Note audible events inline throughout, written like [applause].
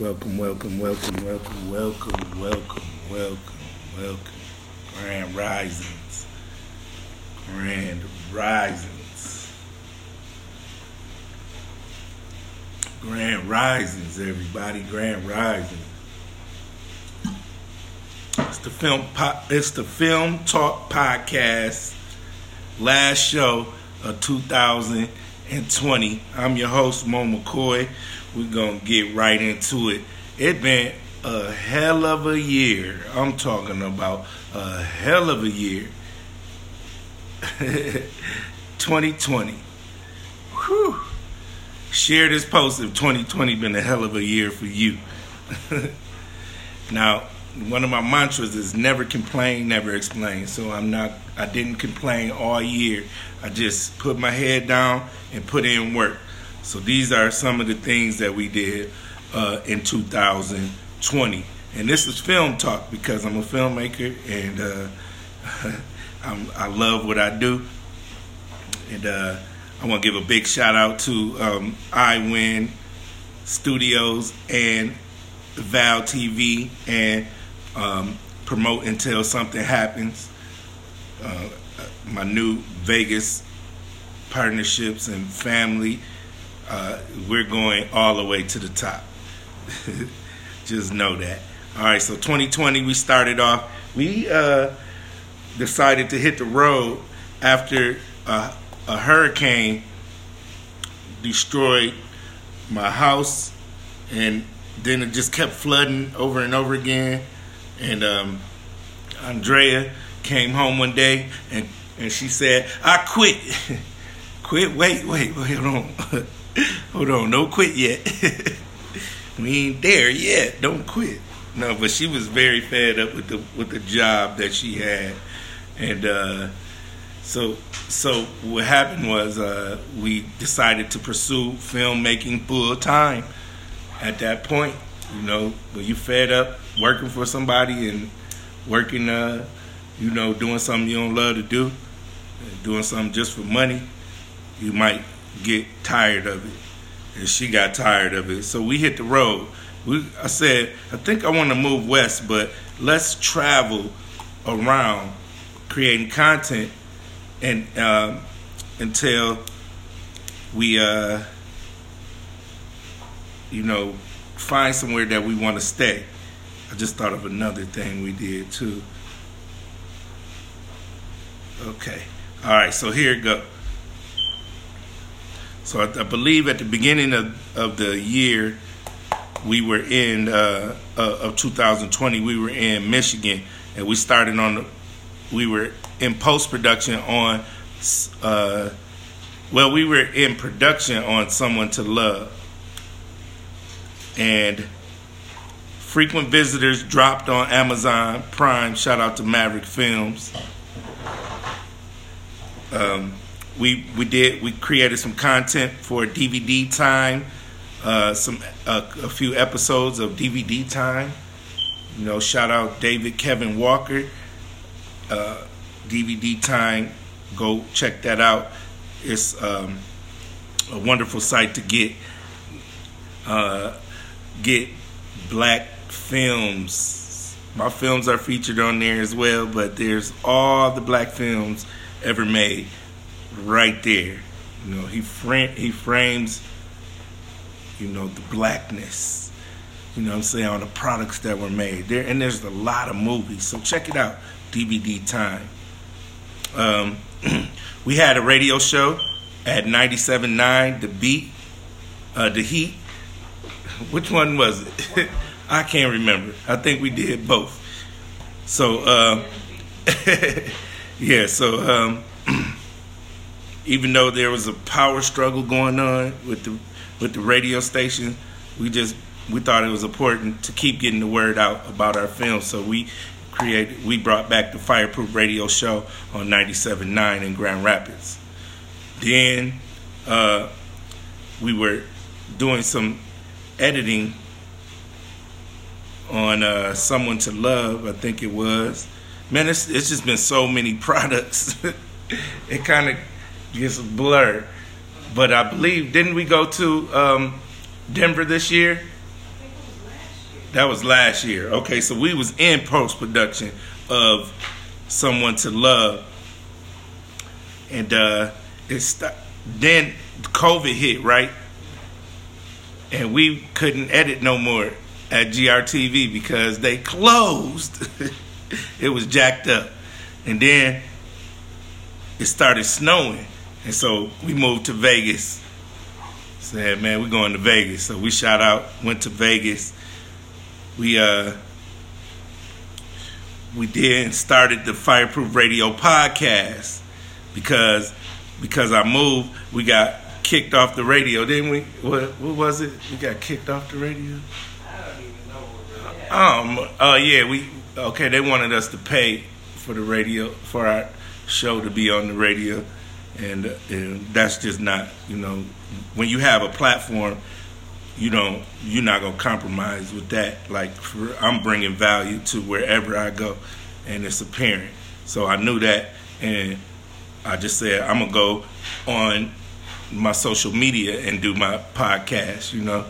Welcome, welcome, welcome, welcome, welcome, welcome, welcome, welcome. Grand Risings. Grand Risings. Grand Risings, everybody. Grand Risings. It's the film. Po- it's the film talk podcast. Last show of 2020. I'm your host Mo McCoy. We're gonna get right into it. It been a hell of a year. I'm talking about a hell of a year. [laughs] 2020. Whew. Share this post if 2020 been a hell of a year for you. [laughs] now, one of my mantras is never complain, never explain. So I'm not I didn't complain all year. I just put my head down and put in work. So these are some of the things that we did uh, in 2020. And this is film talk because I'm a filmmaker and uh, [laughs] i love what I do. And uh, I want to give a big shout out to um, iWin Studios and Val TV and um, promote until something happens. Uh, my new Vegas partnerships and family uh, we're going all the way to the top. [laughs] Just know that. All right, so 2020, we started off. We uh, decided to hit the road after a, a hurricane destroyed my house, and then it just kept flooding over and over again. And um, Andrea came home one day and, and she said, I quit. [laughs] quit? Wait, wait, wait, hold on. [laughs] Hold on, don't quit yet. [laughs] we ain't there yet. Don't quit. No, but she was very fed up with the with the job that she had, and uh, so so what happened was uh, we decided to pursue filmmaking full time. At that point, you know, when you fed up working for somebody and working, uh, you know, doing something you don't love to do, doing something just for money, you might get tired of it. And she got tired of it. So we hit the road. We, I said, I think I want to move west, but let's travel around creating content and uh, until we, uh, you know, find somewhere that we want to stay. I just thought of another thing we did too. Okay. All right, so here it go. So I, I, believe at the beginning of, of the year, we were in uh, uh, of 2020. We were in Michigan, and we started on. The, we were in post production on. Uh, well, we were in production on Someone to Love, and frequent visitors dropped on Amazon Prime. Shout out to Maverick Films. Um, we we did we created some content for DVD time, uh, some uh, a few episodes of DVD time. You know, shout out David Kevin Walker, uh, DVD time. Go check that out. It's um, a wonderful site to get uh, get black films. My films are featured on there as well, but there's all the black films ever made right there. You know, he frame, he frames, you know, the blackness. You know I'm saying, on the products that were made. There and there's a lot of movies. So check it out. DVD time. Um, [clears throat] we had a radio show at 97.9 The Beat, uh, The Heat. [laughs] Which one was it? [laughs] I can't remember. I think we did both. So, uh, [laughs] yeah, so um, [clears throat] even though there was a power struggle going on with the with the radio station, we just we thought it was important to keep getting the word out about our film. So we created we brought back the Fireproof Radio Show on 97.9 in Grand Rapids. Then uh, we were doing some editing on uh, Someone to Love, I think it was. Man, it's, it's just been so many [laughs] products. it kind of gets blurred. But I believe didn't we go to um, Denver this year? That was last year. Okay, so we was in post production of Someone to Love, and uh, it's st- then COVID hit right, and we couldn't edit no more at GRTV because they closed. [laughs] it was jacked up, and then it started snowing, and so we moved to Vegas. Said, man, we're going to Vegas. So we shot out, went to Vegas. We uh we did started the Fireproof Radio podcast because because I moved, we got kicked off the radio, didn't we? What what was it? We got kicked off the radio. Um. Uh, yeah. We okay. They wanted us to pay for the radio for our show to be on the radio, and, uh, and that's just not you know when you have a platform, you don't you're not gonna compromise with that. Like for, I'm bringing value to wherever I go, and it's apparent. So I knew that, and I just said I'm gonna go on my social media and do my podcast. You know.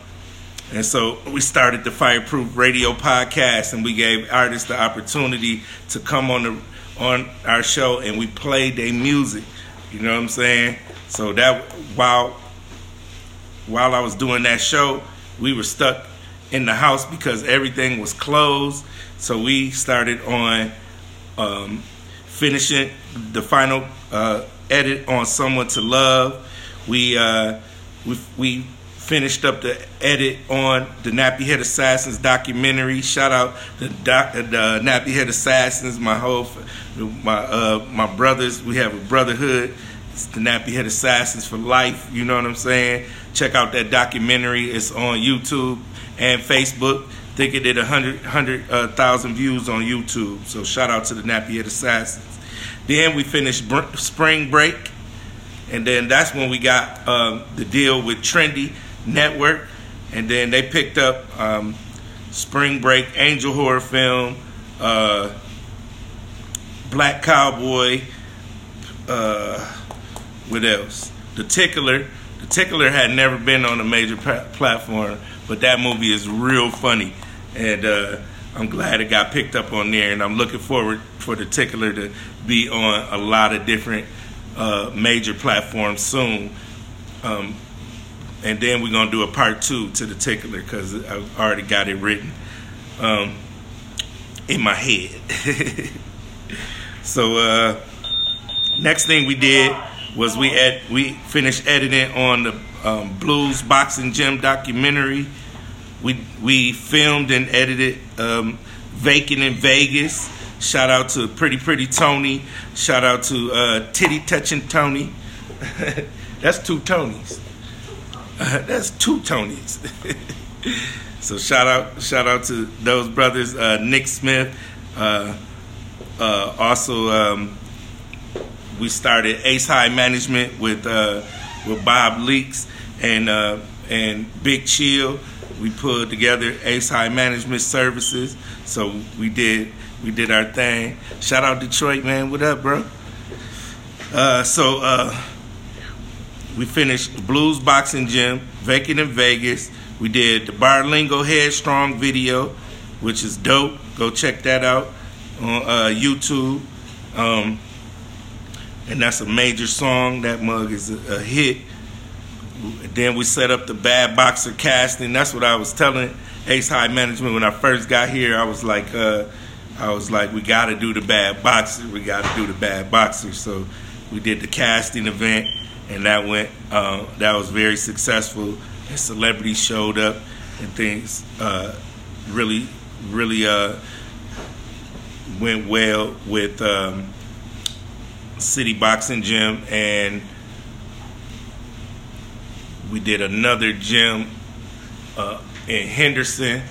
And so we started the Fireproof Radio podcast, and we gave artists the opportunity to come on the on our show, and we played their music. You know what I'm saying? So that while while I was doing that show, we were stuck in the house because everything was closed. So we started on um, finishing the final uh, edit on "Someone to Love." We uh, we we finished up the edit on the Nappy Head Assassins documentary. Shout out the, doc, the Nappy Head Assassins, my whole my uh, my brothers. We have a brotherhood. It's the Nappy Head Assassins for life. You know what I'm saying? Check out that documentary. It's on YouTube and Facebook. I think it did a hundred hundred uh, thousand views on YouTube. So shout out to the Nappy Head Assassins. Then we finished br- spring break, and then that's when we got um, the deal with Trendy Network, and then they picked up um, Spring Break, Angel Horror Film, uh, Black Cowboy. Uh, what else? The Tickler. The Tickler had never been on a major platform, but that movie is real funny, and uh, I'm glad it got picked up on there. And I'm looking forward for the Tickler to be on a lot of different uh, major platforms soon. Um, and then we're gonna do a part two to the tickler because I already got it written um, in my head. [laughs] so uh, next thing we did was we ed- we finished editing on the um, Blues Boxing Gym documentary. We we filmed and edited um, Vacant in Vegas. Shout out to Pretty Pretty Tony. Shout out to uh, Titty Touching Tony. [laughs] That's two Tonys. [laughs] That's two Tonys. [laughs] so shout out, shout out to those brothers, uh, Nick Smith. Uh, uh also, um, we started Ace High Management with uh, with Bob Leaks and uh, and Big Chill. We put together Ace High Management Services. So we did we did our thing. Shout out Detroit, man. What up, bro? so we finished Blues Boxing Gym, Vacant in Vegas. We did the Barlingo Headstrong video, which is dope. Go check that out on uh, YouTube. Um, and that's a major song. That mug is a, a, hit. Then we set up the Bad Boxer casting. That's what I was telling Ace High Management when I first got here. I was like, uh, I was like, we got to do the Bad Boxer. We got to do the Bad Boxer. So we did the casting event and that went uh, that was very successful. And celebrities showed up, and things uh, really really uh, went well with um, City Boxing Gym, and we did another gym uh, in Henderson.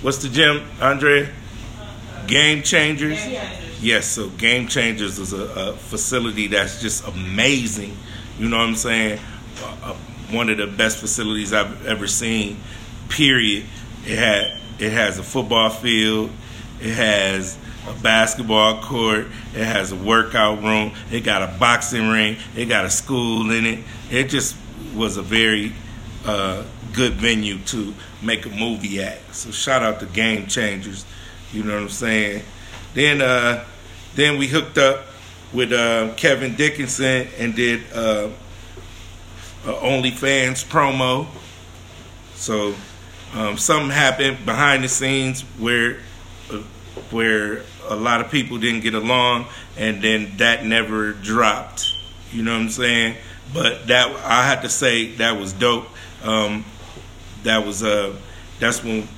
What's the gym, Andre? Game Changers. Game Changers. Yes, so Game Changers is a, a facility that's just amazing. You know what I'm saying? Uh, one of the best facilities I've ever seen. Period. It had it has a football field. It has a basketball court. It has a workout room. It got a boxing ring. It got a school in it. It just was a very uh, good venue to make a movie at. So shout out to Game Changers. You know what I'm saying? Then uh, then we hooked up with uh, Kevin Dickinson and did uh, a OnlyFans promo. So um, something happened behind the scenes where uh, where a lot of people didn't get along, and then that never dropped. You know what I'm saying? But that I had to say that was dope. Um, that was uh, that's when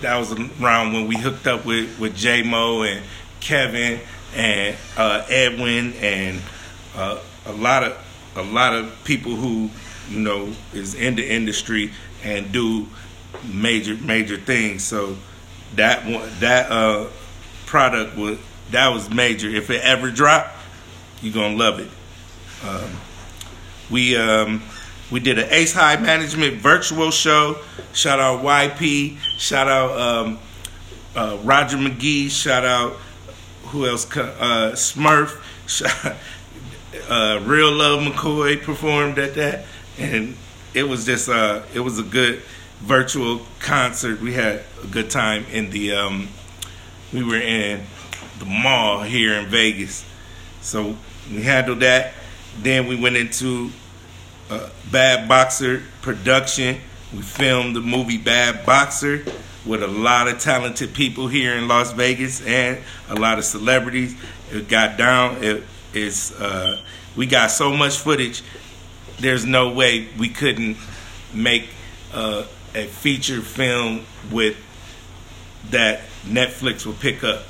that was around when we hooked up with with J Mo and Kevin and uh, Edwin and uh, a lot of a lot of people who you know is in the industry and do major major things. So that one that uh, product was that was major. If it ever dropped, you're gonna love it. Um, we um, we did an Ace High Management virtual show. Shout out YP. Shout out um, uh, Roger McGee. Shout out who else? Uh, Smurf. [laughs] uh, Real Love McCoy performed at that, and it was just uh, it was a good virtual concert. We had a good time in the um, we were in the mall here in Vegas, so we handled that. Then we went into uh, Bad Boxer production. We filmed the movie Bad Boxer with a lot of talented people here in Las Vegas and a lot of celebrities. It got down. It is. Uh, we got so much footage. There's no way we couldn't make uh, a feature film with that Netflix will pick up.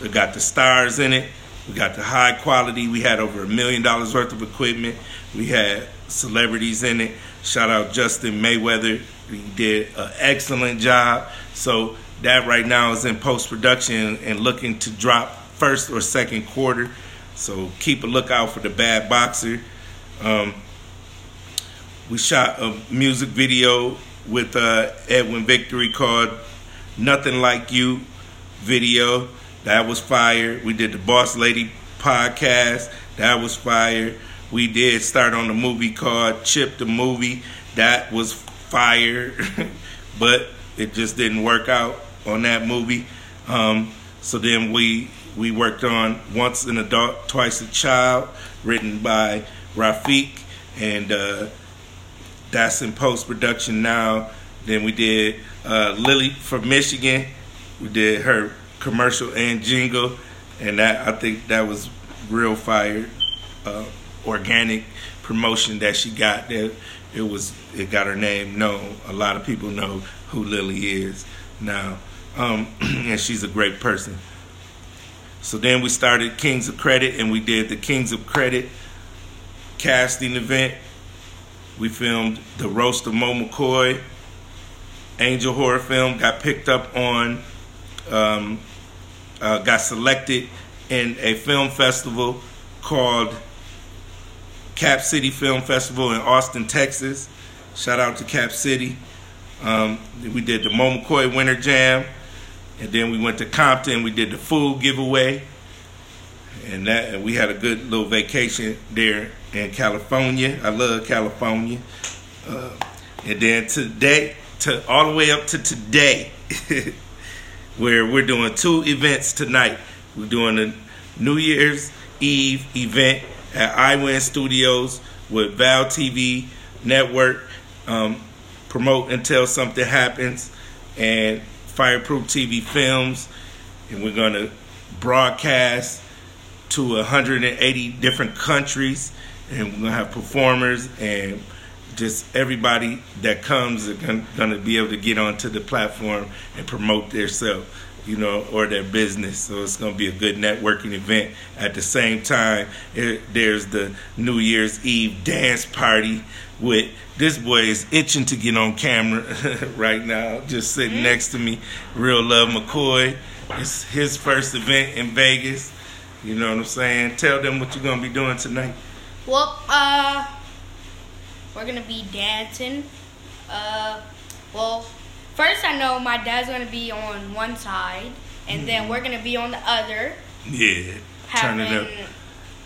We got the stars in it. We got the high quality. We had over a million dollars worth of equipment. We had celebrities in it. Shout out Justin Mayweather. He did an excellent job. So that right now is in post production and looking to drop first or second quarter. So keep a lookout for the Bad Boxer. Um, we shot a music video with uh, Edwin Victory called "Nothing Like You" video. That was fire. We did the Boss Lady podcast. That was fire. We did start on the movie called Chip the Movie. That was fire, [laughs] but it just didn't work out on that movie. Um, so then we we worked on Once an Adult, Twice a Child, written by Rafiq, and uh, that's in post production now. Then we did uh, Lily from Michigan. We did her commercial and jingle, and that I think that was real fire. Uh, organic promotion that she got that it was it got her name known. A lot of people know who Lily is now, um, [clears throat] and she's a great person. So then we started Kings of Credit, and we did the Kings of Credit casting event. We filmed the roast of Mo McCoy. Angel horror film got picked up on, um, uh, got selected in a film festival called Cap City Film Festival in Austin, Texas. Shout out to Cap City. Um, we did the Mo McCoy Winter Jam, and then we went to Compton. We did the food giveaway, and that and we had a good little vacation there in California. I love California. Uh, and then today, to all the way up to today, [laughs] where we're doing two events tonight. We're doing a New Year's Eve event at iWin Studios with Val TV Network. Um, promote until something happens, and Fireproof TV Films, and we're to broadcast to 180 different countries, and we're to have performers and just everybody that comes going to be able to get onto the platform and promote themselves you know, or their business. So it's going to be a good networking event. At the same time, it, there's the New Year's Eve dance party with this boy is itching to get on camera [laughs] right now, just sitting mm-hmm. next to me. Real Love McCoy. It's his first event in Vegas. You know what I'm saying? Tell them what you're going to be doing tonight. Well, uh, we're going to be dancing. Uh, well, First, I know my dad's gonna be on one side, and mm-hmm. then we're gonna be on the other. Yeah, having, turn it up.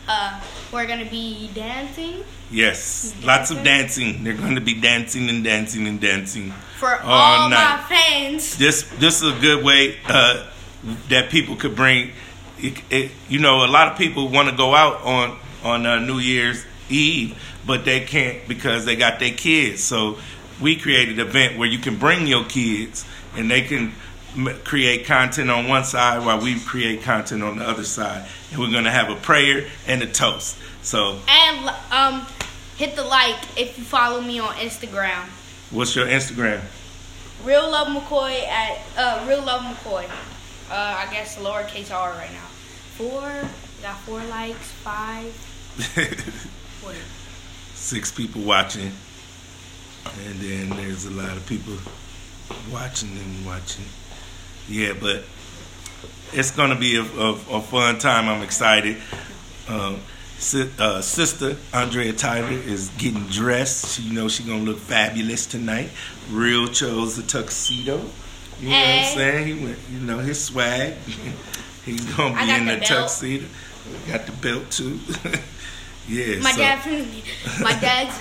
Uh, we're gonna be dancing Yes, lots of dancing. They're going to be dancing and dancing and dancing for all, my fans. This this is a good way uh, that people could bring. It, it, you know, a lot of people want to go out on on uh, New Year's Eve, but they can't because they got their kids. So we created an event where you can bring your kids and they can m- create content on one side while we create content on the other side. And we're going to have a prayer and a toast. So and um, hit the like if you follow me on Instagram. What's your Instagram? Real Love McCoy at uh, Real Love McCoy. Uh, I guess lowercase r right now. Four. Got four likes. Five. [laughs] Six people watching, and then there's a lot of people watching and watching. Yeah, but it's gonna be a, a, a fun time. I'm excited. Um, uh, sister Andrea Tyler is getting dressed. She, you know she's gonna look fabulous tonight. Real chose the tuxedo. You know hey. what I'm saying? He went, you know, his swag. [laughs] He's gonna be in the, the tuxedo. Got the belt too. [laughs] yeah. My so. dad, my dad's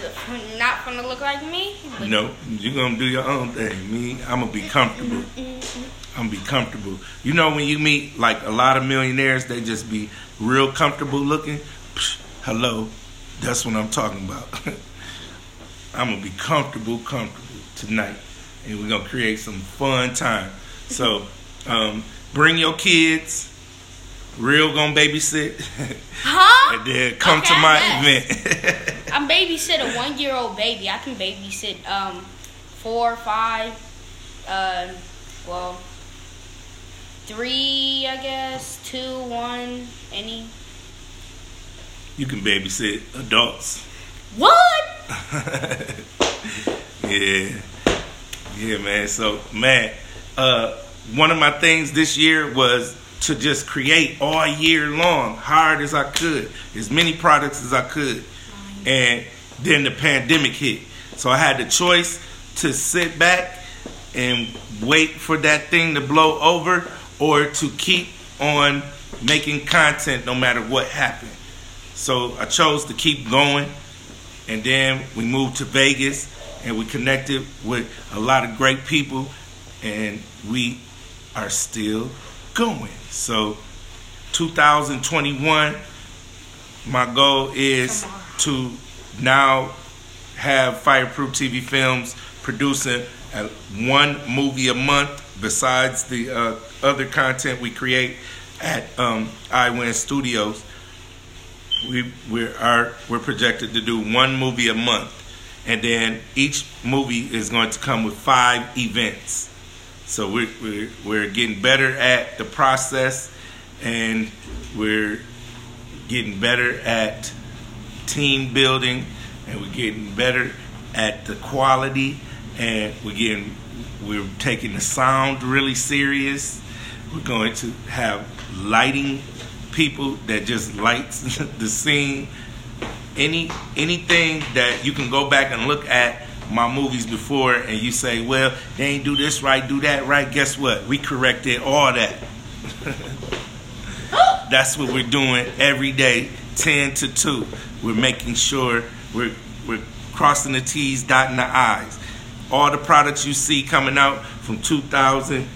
not gonna look like me. No, you're gonna do your own thing. Me, I'm gonna be comfortable. I'm gonna be comfortable. You know, when you meet like a lot of millionaires, they just be real comfortable looking. Hello, that's what I'm talking about. [laughs] I'm gonna be comfortable, comfortable tonight, and we're gonna create some fun time. So, um, bring your kids. Real gonna babysit. Huh? and then come okay, to my event. I'm babysit a one year old baby. I can babysit um four, five, uh, well, three, I guess, two, one, any you can babysit adults. What? [laughs] yeah. Yeah, man. So, man, uh, one of my things this year was to just create all year long, hard as I could, as many products as I could. And then the pandemic hit. So I had the choice to sit back and wait for that thing to blow over or to keep on making content no matter what happened. So I chose to keep going. And then we moved to Vegas and we connected with a lot of great people and we are still going. So 2021 my goal is to now have Fireproof TV Films producing one movie a month besides the uh, other content we create at um, iWin Studios we we are we're projected to do one movie a month, and then each movie is going to come with five events. So we're we're, we're getting better at the process, and we're getting better at team building, and we're getting better at the quality, and we're getting we're taking the sound really serious. We're going to have lighting people that just lights [laughs] the scene. Any anything that you can go back and look at my movies before and you say, well, they ain't do this right, do that right. Guess what? We corrected all that. [gasps] That's what we're doing every day, 10 to 2. We're making sure we're, we're crossing the T's, dotting the I's. All the products you see coming out from 2020,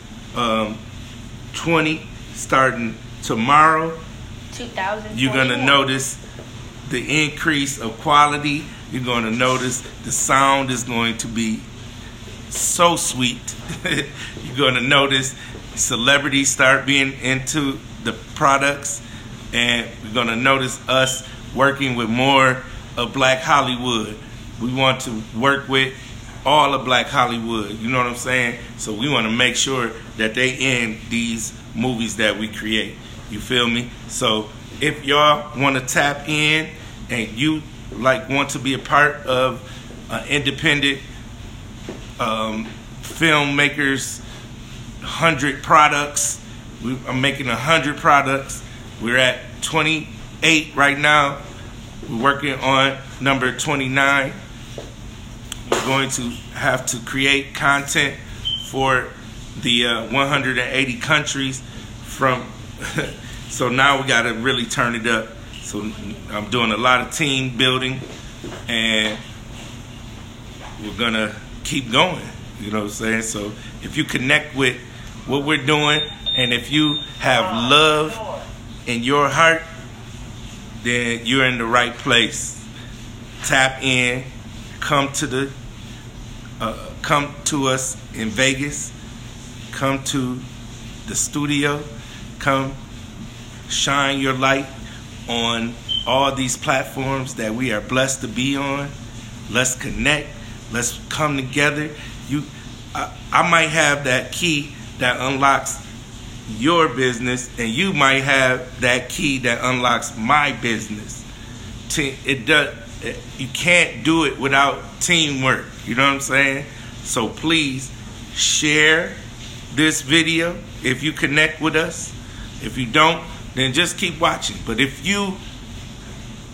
um, starting tomorrow, you're going to notice the increase of quality. You're going to notice the sound is going to be so sweet. [laughs] You're going to notice celebrities start being into the products, and we're going to notice us working with more of Black Hollywood. We want to work with all of Black Hollywood. You know what I'm saying? So we want to make sure that they in these movies that we create. You feel me? So if y'all want to tap in and you like want to be a part of uh, independent um, filmmakers, hundred products. We, I'm making hundred products. We're at 28 right now. We're working on number 29. We're going to have to create content for the uh, 180 countries from. [laughs] so now we got to really turn it up. So I'm doing a lot of team building, and we're gonna keep going. You know what I'm saying? So if you connect with what we're doing, and if you have love in your heart, then you're in the right place. Tap in, come to the, uh, come to us in Vegas, come to the studio, come shine your light on all these platforms that we are blessed to be on. Let's connect. Let's come together. You, I, I might have that key that unlocks your business, and you might have that key that unlocks my business. It does. You can't do it without teamwork. You know what I'm saying? So please share this video if you connect with us. If you don't, then just keep watching. But if you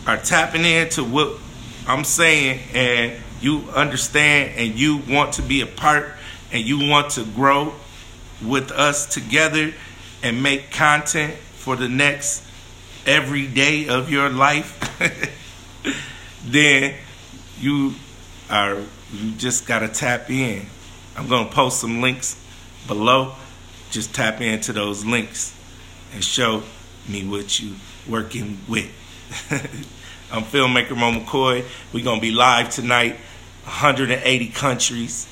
are tapping into what I'm saying and you understand and you want to be a part and you want to grow with us together and make content for the next every day of your life, [laughs] then you are you just gotta tap in. I'm gonna post some links below. Just tap into those links and show me what you working with. [laughs] I'm filmmaker Mo McCoy. We're gonna be live tonight, 180 countries.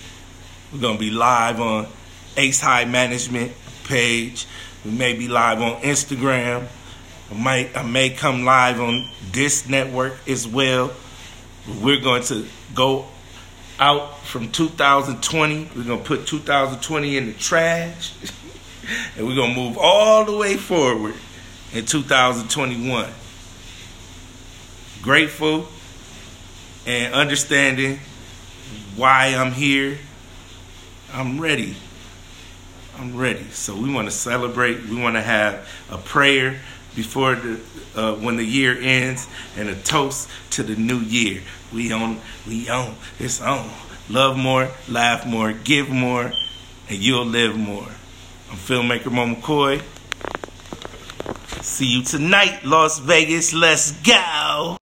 We're gonna be live on Ace High Management page. We may be live on Instagram. I might I may come live on this network as well. We're going to go out from 2020. We're gonna put 2020 in the trash. [laughs] and we're gonna move all the way forward in 2021. Grateful and understanding why I'm here. I'm ready. I'm ready. So we want to celebrate. We want to have a prayer before the uh, when the year ends and a toast to the new year. We on, we on, it's on. Love more, laugh more, give more, and you'll live more. I'm filmmaker Mo McCoy. See you tonight, Las Vegas. Let's go.